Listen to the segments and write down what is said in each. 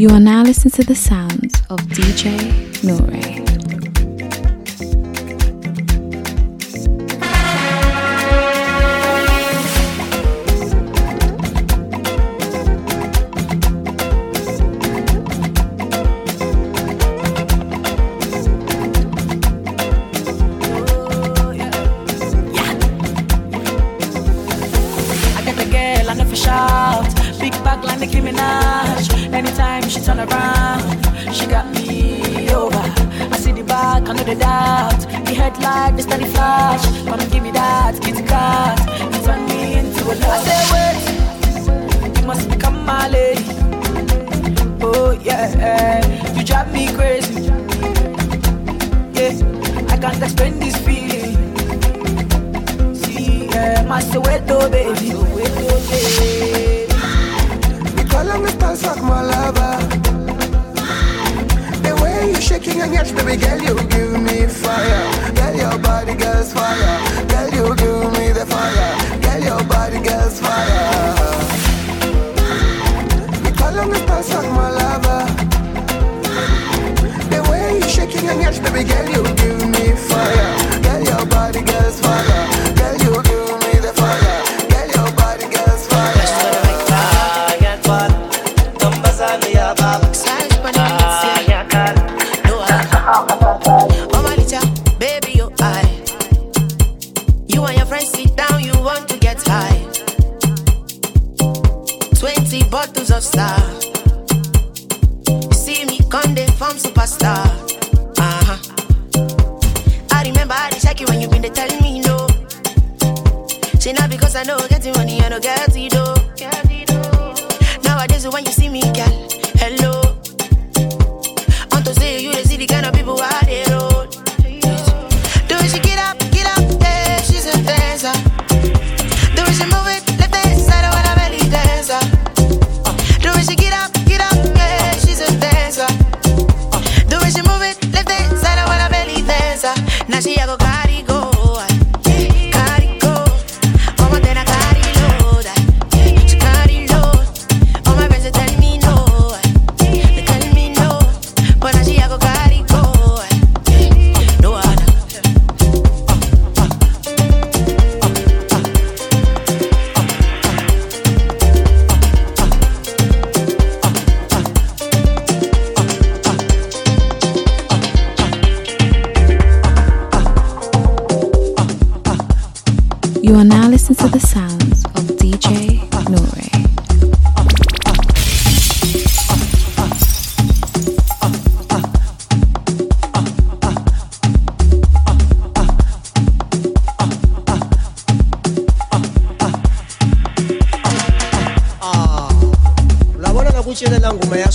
You are now listening to the sounds of DJ Nore.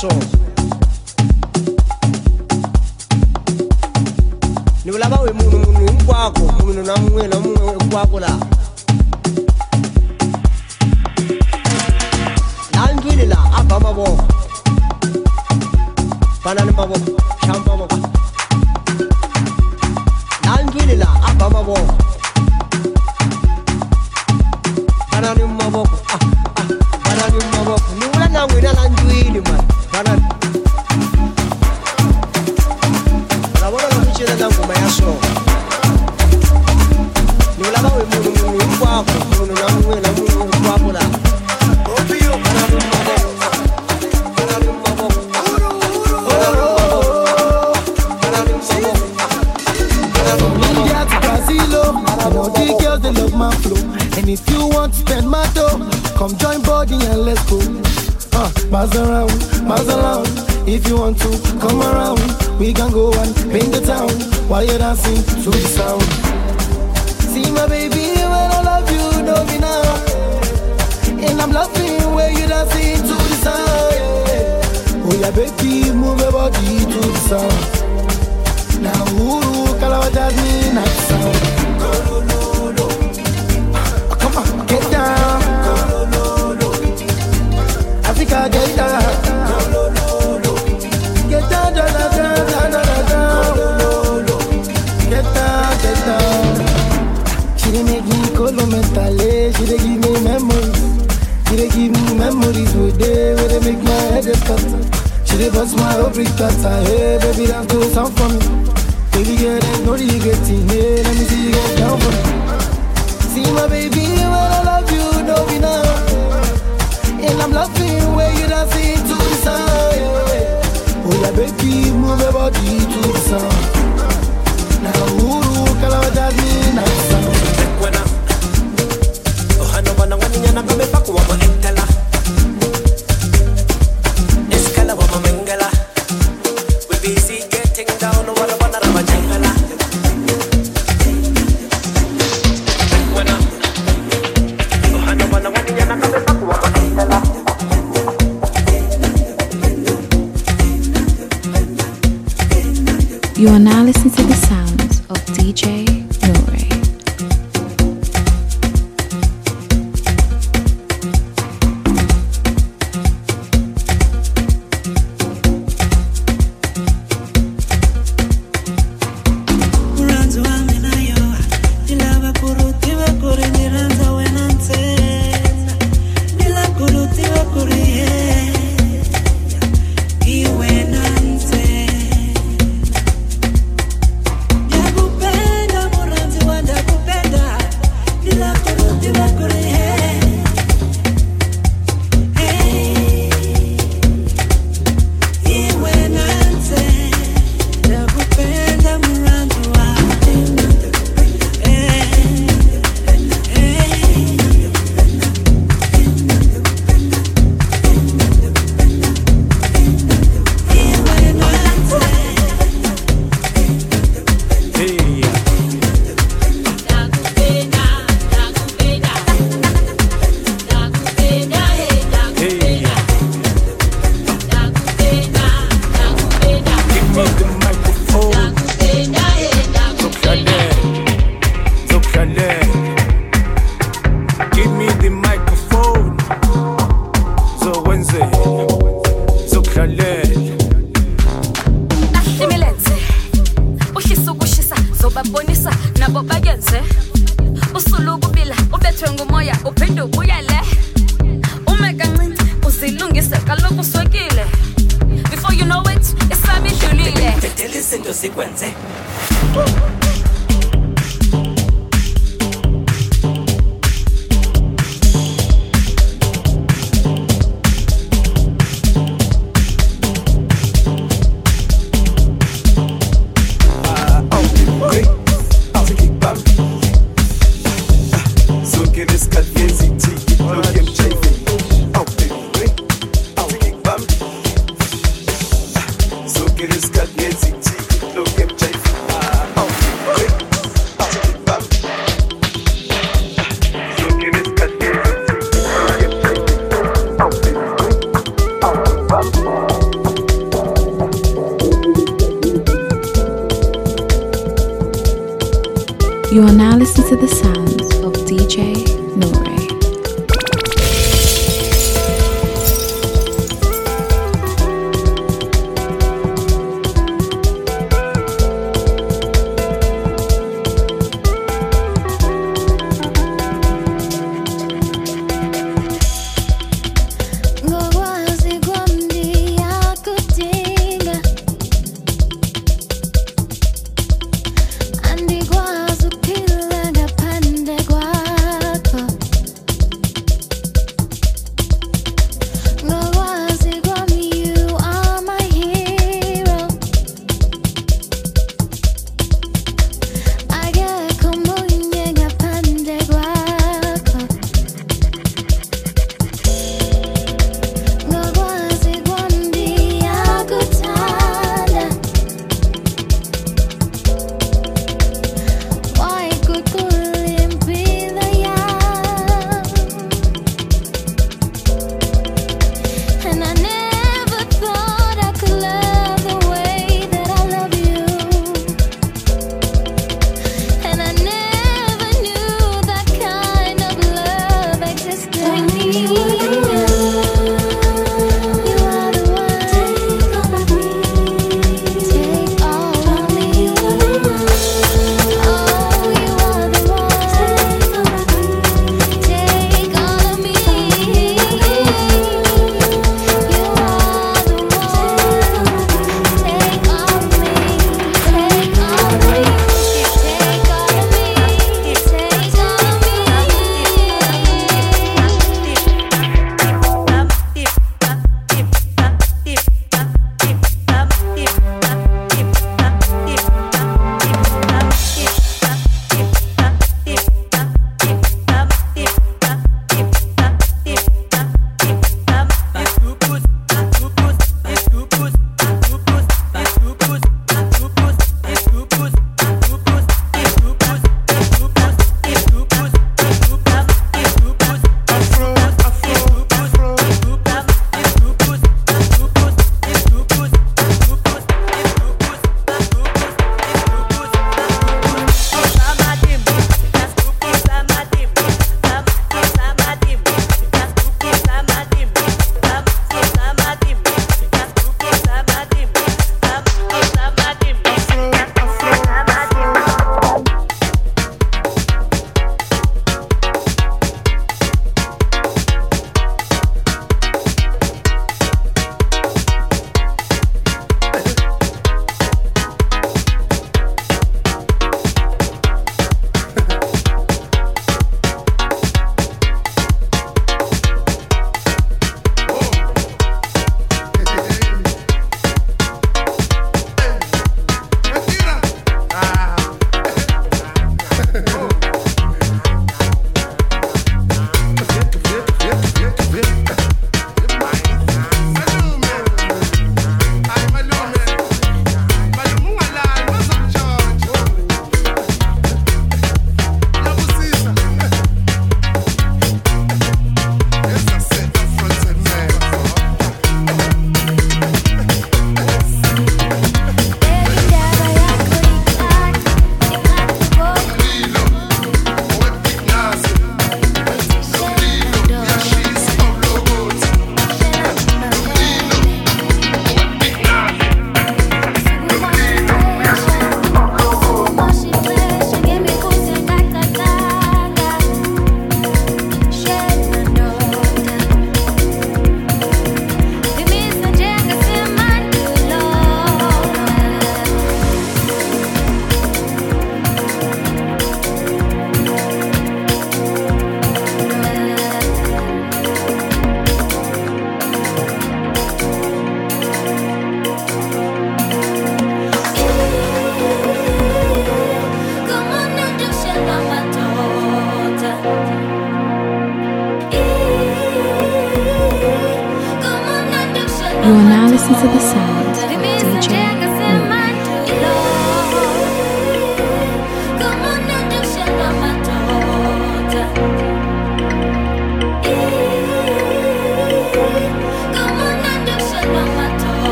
soul ni vulava we munhu munhu hinkwako munhu na mun'we na mun'we hinkwako laha laha ndlwini laha a ba mavoko fana ni mavoko xamba mavoko brick tata. Hey, baby, to the sound for me.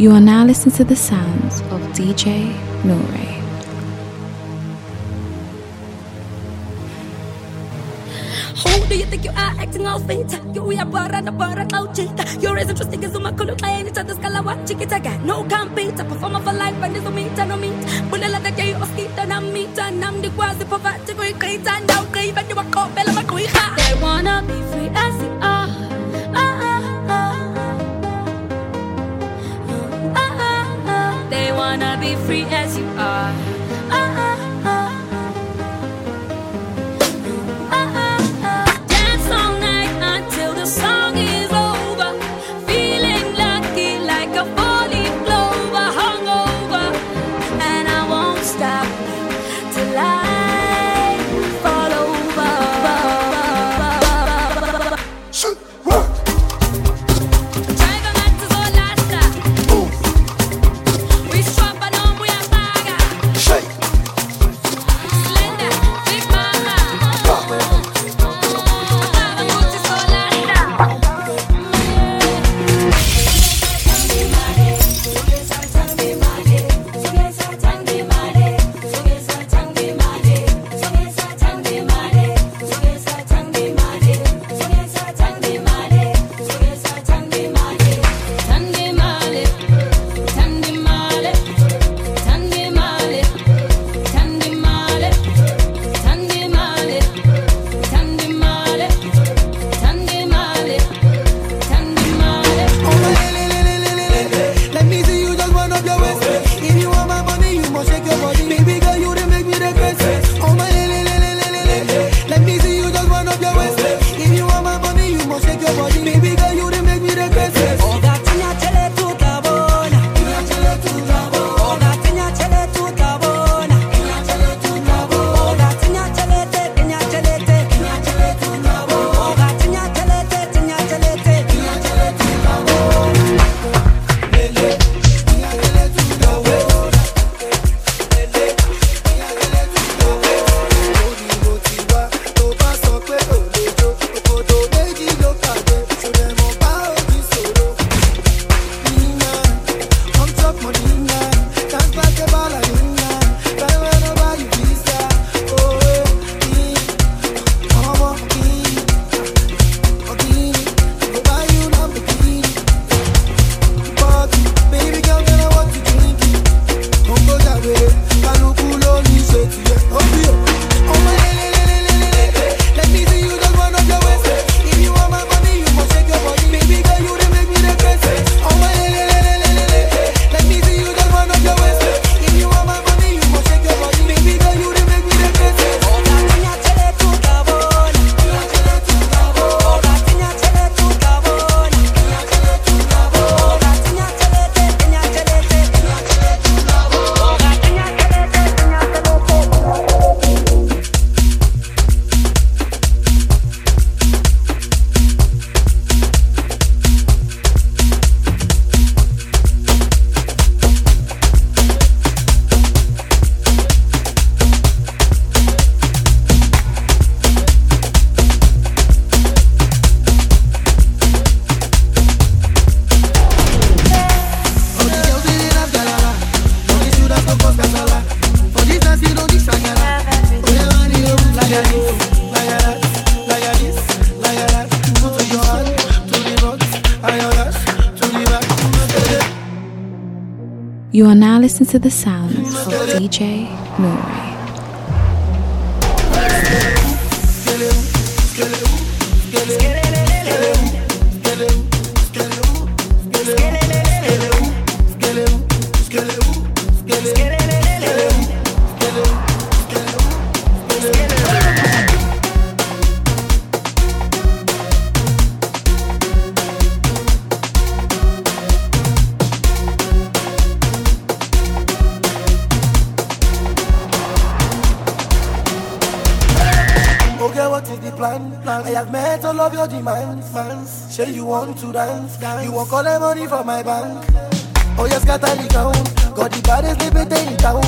You are now listening to the sounds of DJ Nore. Who do you think you are acting all fit? You are bara na bara clouchita. You're as interesting as uma kulu kaya ni tada skala wa chikita ga. No compete, performer for life and this meet no meet. Bunala da jay oskita na meet nam di kwazi povati ko ikita now kay ba di wa ko bela ma kui ha. They wanna be free as wanna be free as you are. Ah, ah, You are now listening to the sounds of DJ Nore. The plan? I have met all of your demands. Mans. Say you want to dance. You want all the money from my bank. Oh, yes, got the town. Got the baddest liberty in town.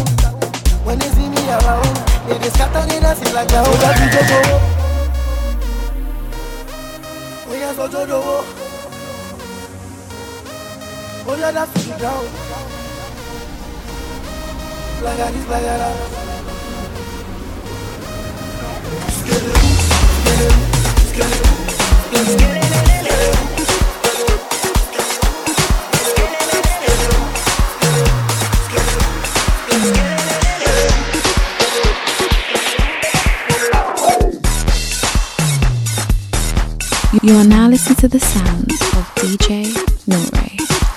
When they see me around, they just scatter they dance like that. Oh, the go. Oh, yes, Jojo. Oh, yeah, that's the ground. Like this, like that. You are now listening to the sounds of DJ Nore.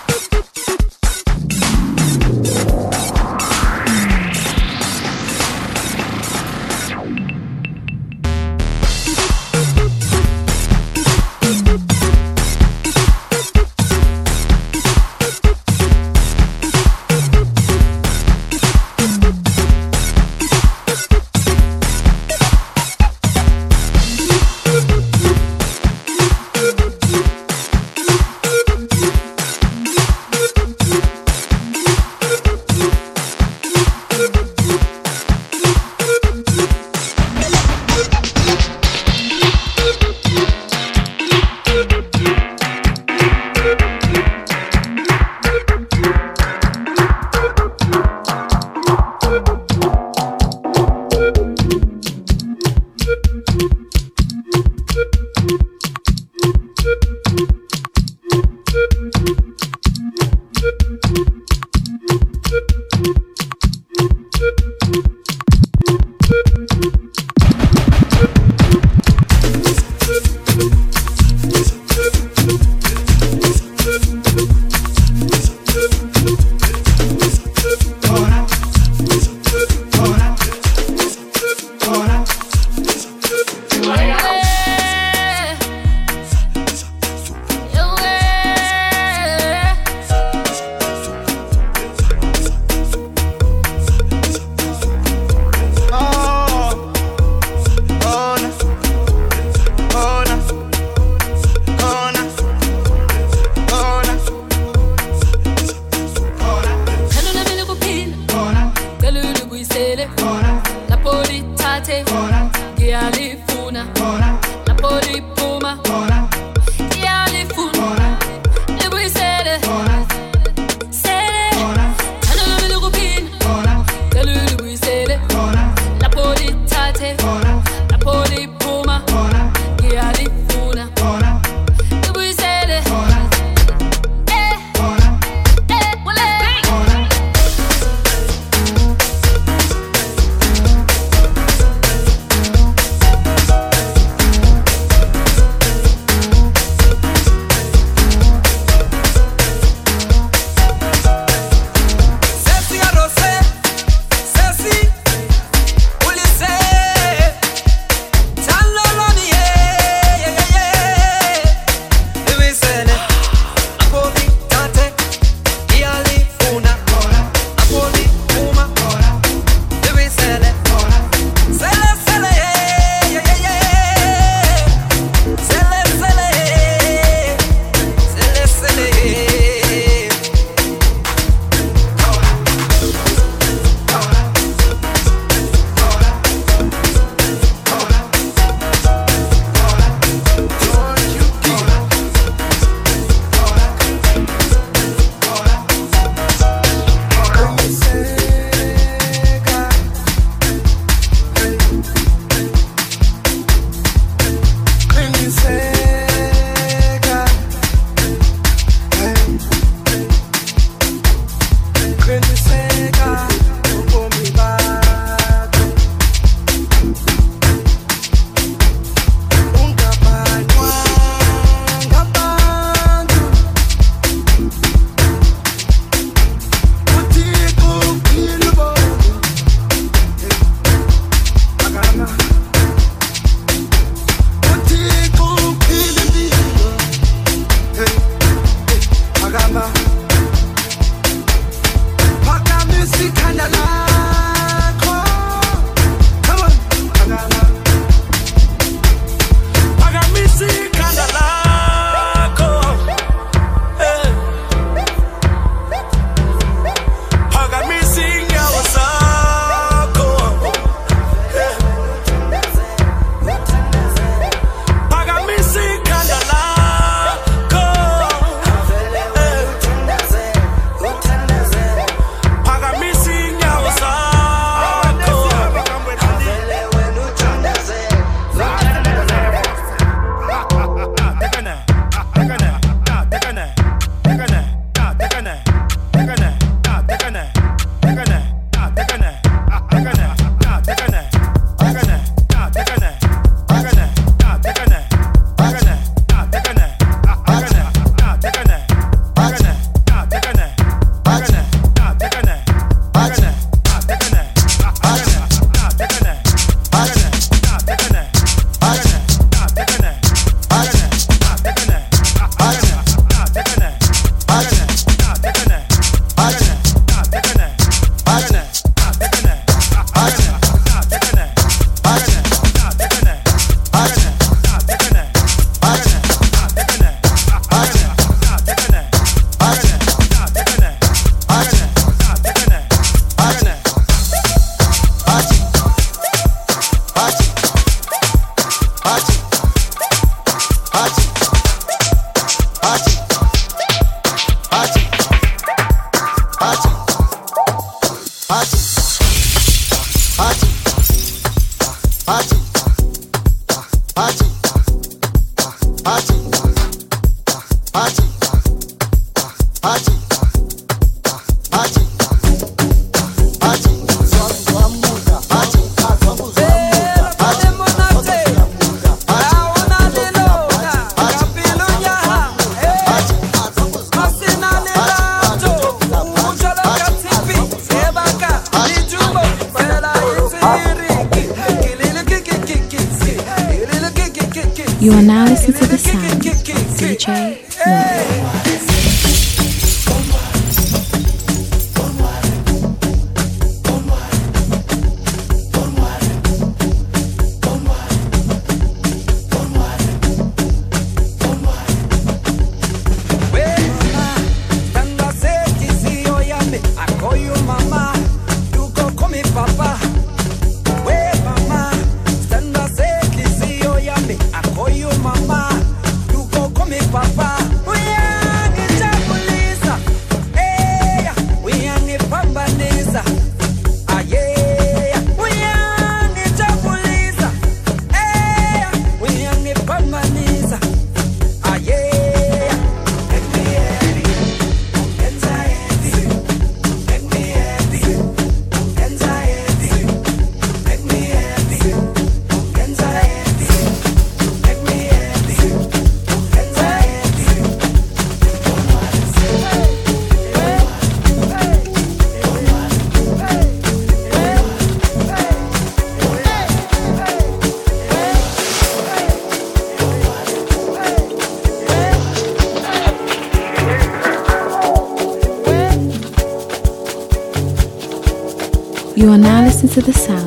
Listening to the sounds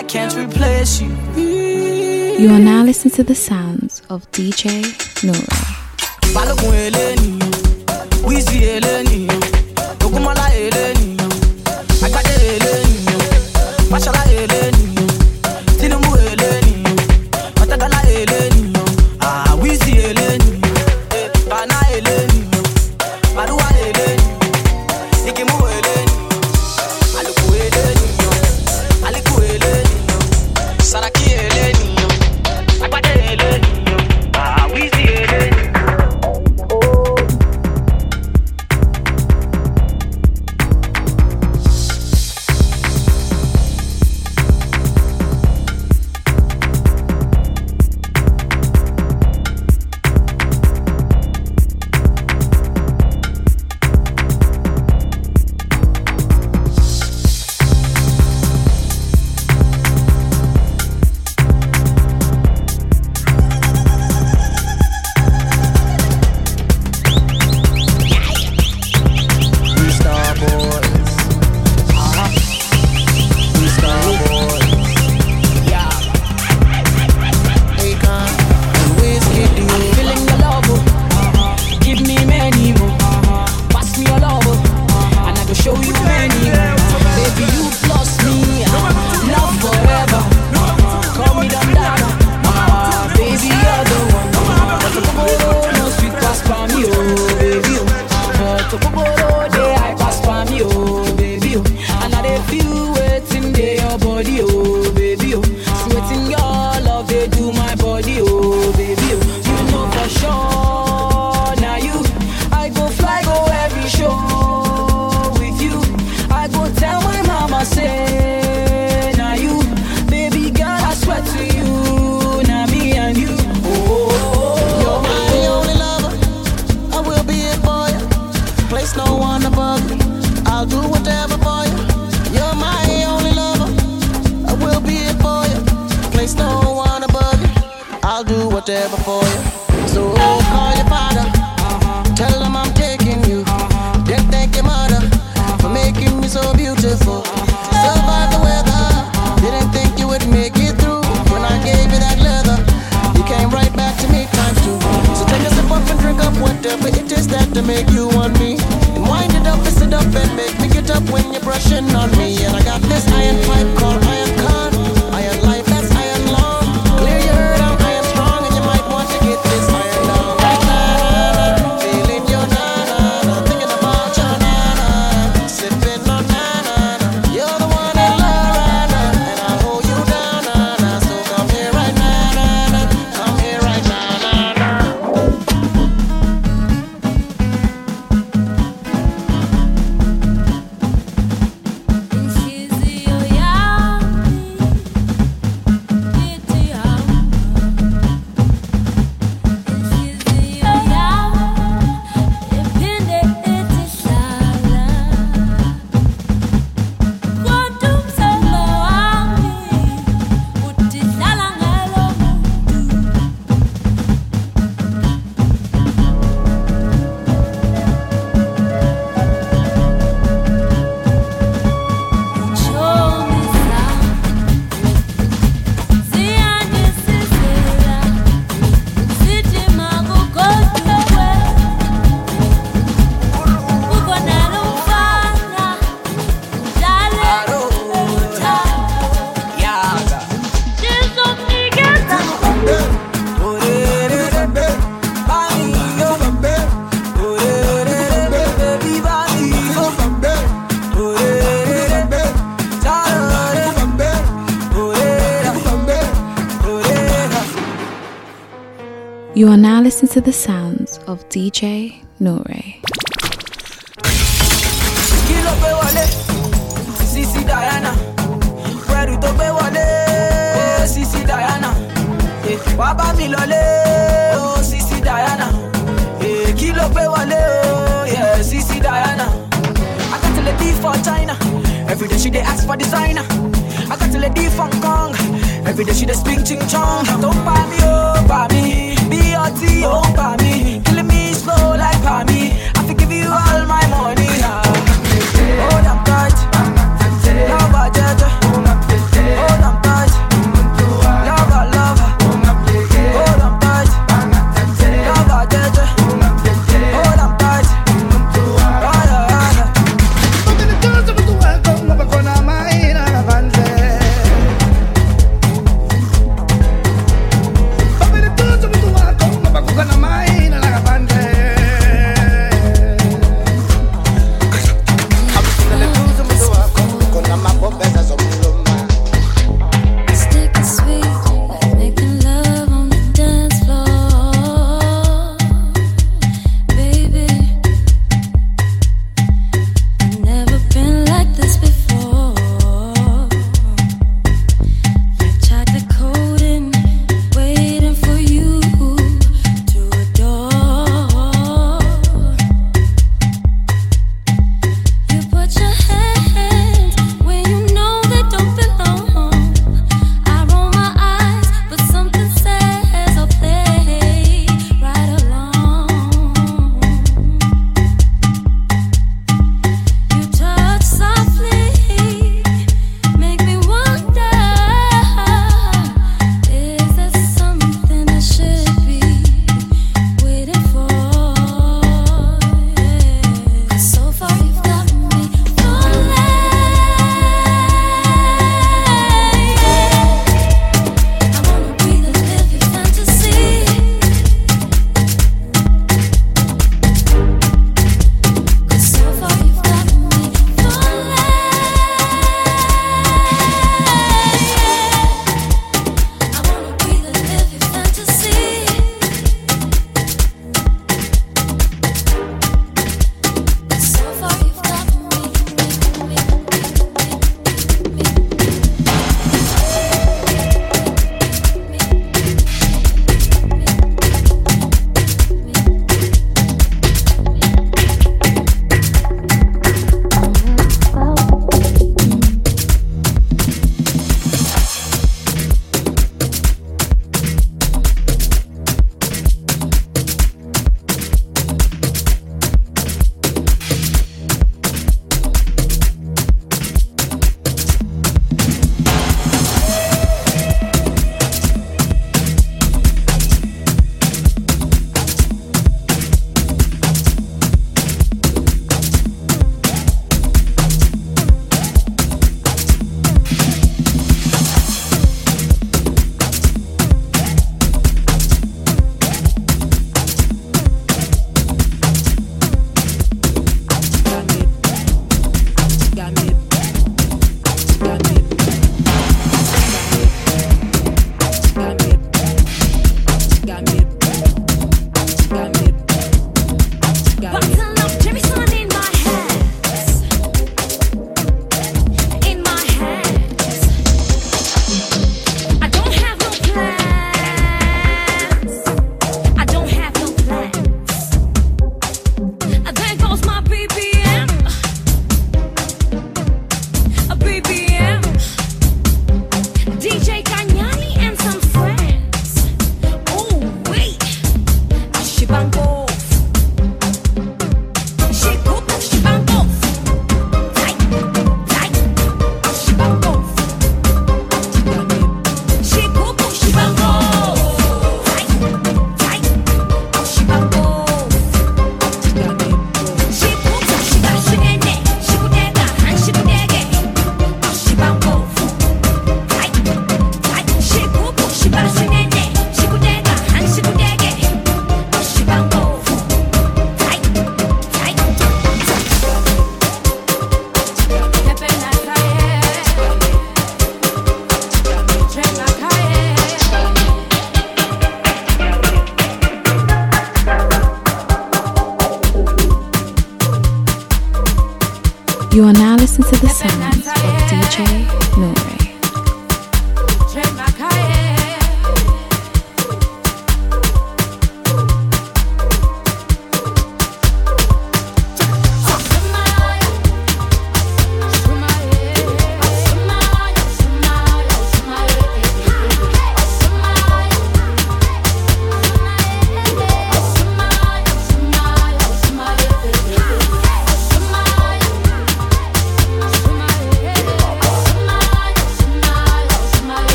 I can't replace you. You are now listening to the sounds of DJ Nore. Of DJ Nore.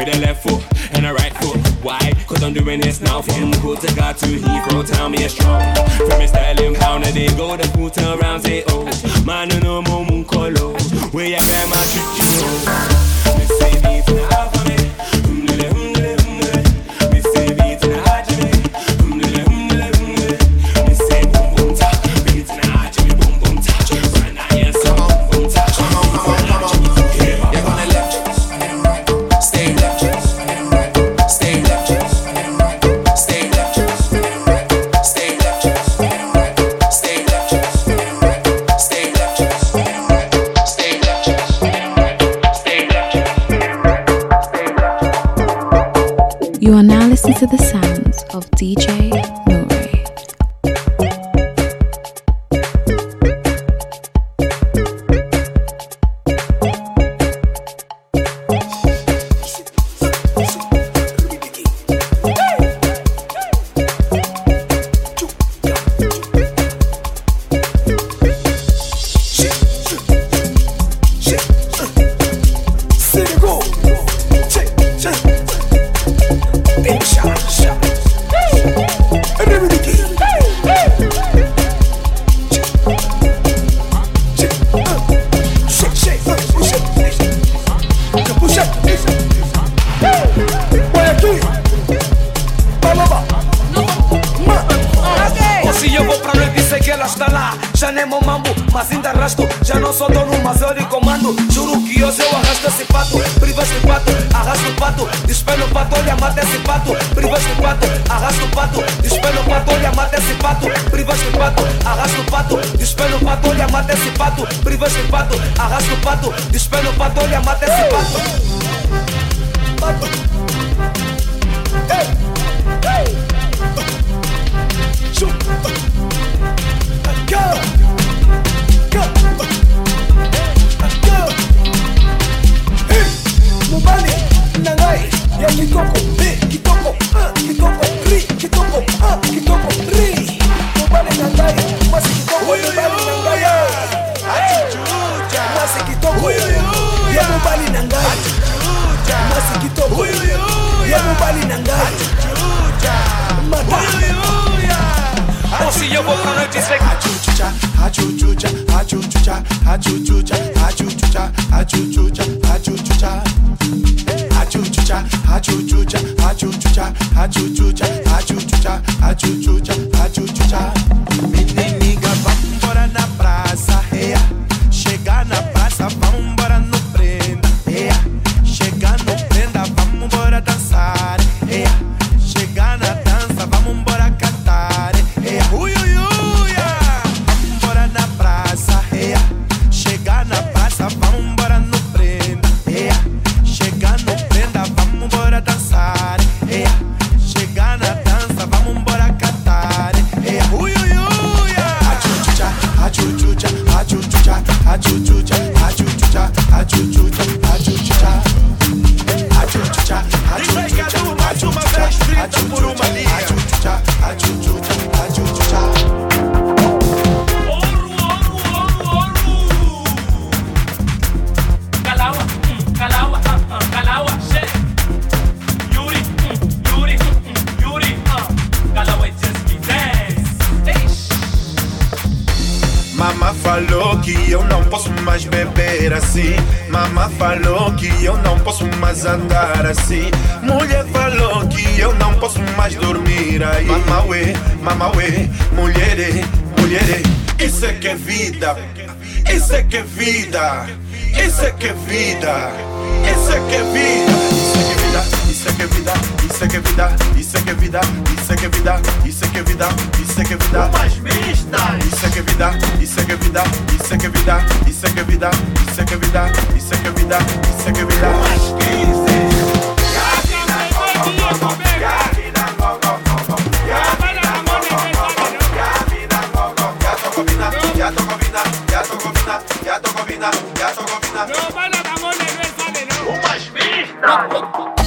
With a left foot and a right foot. Why? Cause I'm doing this now for him. To God to Heathrow, tell me it's strong. From his styling counter, they go the foot around, say, oh. Man, no more moon color. Where your grandma treat you. Let's DJ lá Já nem meu mambo, mas ainda arrasto Já não sou dono, mas eu lhe comando. Juro que hoje eu arrasto esse pato. Privas de pato, arrasto o pato. Despelo o pato, olha, mata esse pato. Privas de pato, arrasto o pato. Despelo o pato, olha, mata esse pato. Privas de pato, arrasto o pato. Despelo o pato, olha, mata esse pato. Privas de pato, arrasto o pato. Despelo o pato, olha, mata esse pato. Pato. Ei, mobali na ngai ya kitoko kitoko kitoko kitoko kitoko mobali na ngai mwasi kitoko mwasi kitoko ya mobali na ngai mwasi kitoko ya mobali na ngai 여보로는 지색 아주주자 아주주자 아주주자 아주주자 아주주자 아주주자 아주주자 아주주자 아주주자 아주주자 아주주자 아주주자 아주주자 아주주자 Umas pistas!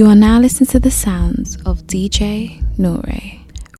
You are now listening to the sounds of DJ Nore.